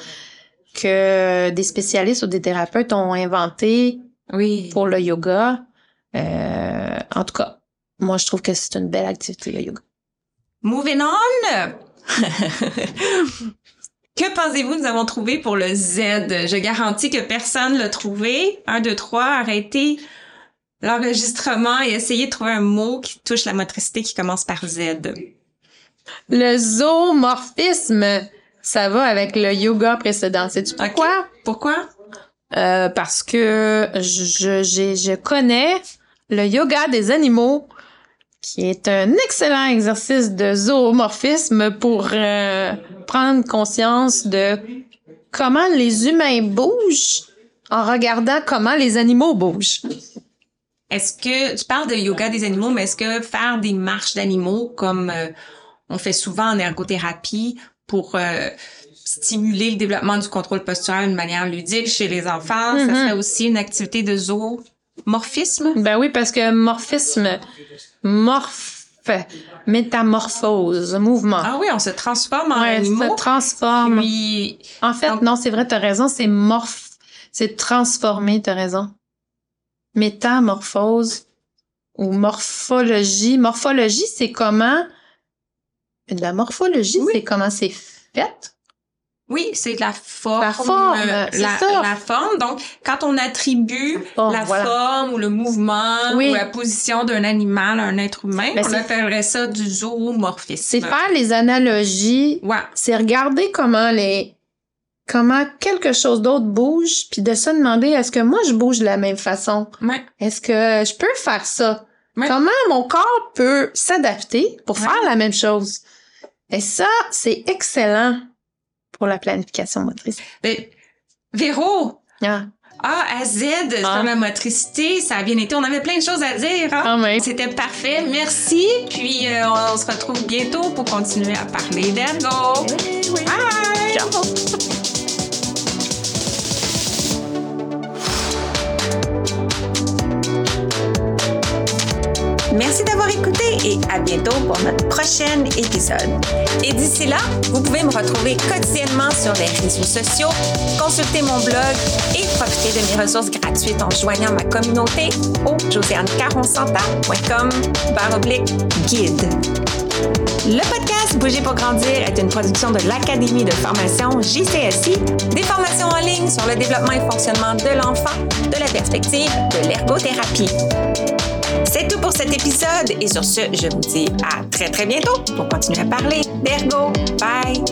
que des spécialistes ou des thérapeutes ont inventé oui. pour le yoga. Euh, en tout cas, moi je trouve que c'est une belle activité le yoga. Moving on. que pensez-vous nous avons trouvé pour le Z? Je garantis que personne l'a trouvé. Un, deux, trois, arrêtez l'enregistrement et essayez de trouver un mot qui touche la motricité qui commence par Z. Le zoomorphisme, ça va avec le yoga précédent. Sais-tu pourquoi? Pourquoi? Euh, parce que je, j'ai- je connais le yoga des animaux, qui est un excellent exercice de zoomorphisme pour euh, prendre conscience de comment les humains bougent en regardant comment les animaux bougent. Est-ce que tu parles de yoga des animaux, mais est-ce que faire des marches d'animaux comme euh, on fait souvent en ergothérapie pour euh, stimuler le développement du contrôle posturel de manière ludique chez les enfants, ça Mhm. serait aussi une activité de zoomorphisme? Ben oui, parce que morphisme, morphe, métamorphose, mouvement. Ah oui, on se transforme en ouais, animaux. se transforme. Puis, En fait, Donc- non, c'est vrai, t'as raison, c'est morph, c'est transformer, t'as raison. Métamorphose ou morphologie. Morphologie, c'est comment, la morphologie, Oui. c'est comment c'est fait? Oui, c'est la forme. La forme, euh, la, ça. la forme. Donc, quand on attribue la voilà. forme ou le mouvement Oui. ou la position d'un animal à un être humain, Ben, on appellerait ça du zoomorphisme. C'est faire les analogies, Ouais. c'est regarder comment les, comment quelque chose d'autre bouge, puis de se demander, est-ce que moi je bouge de la même façon? Ouais. Est-ce que je peux faire ça? Ouais. Comment mon corps peut s'adapter pour faire la même chose? Et ça, c'est excellent pour la planification motrice. Ben, Véro, Ah, A à Z Ah. sur la motricité, ça a bien été. On avait plein de choses à dire. Hein? même. C'était parfait. Merci. Puis euh, on se retrouve bientôt pour continuer à parler d'ergo. Bye! Ciao. Merci d'avoir écouté et à bientôt pour notre prochain épisode. Et d'ici là, vous pouvez me retrouver quotidiennement sur les réseaux sociaux, consulter mon blog et profiter de mes ressources gratuites en joignant ma communauté au josianecaronsanta.com guide. Le podcast Bouger pour grandir est une production de l'Académie de formation JCSI, des formations en ligne sur le développement et fonctionnement de l'enfant de la perspective de l'ergothérapie. C'est tout pour cet épisode et sur ce, je vous dis à très très bientôt pour continuer à parler d'ergo. Bye!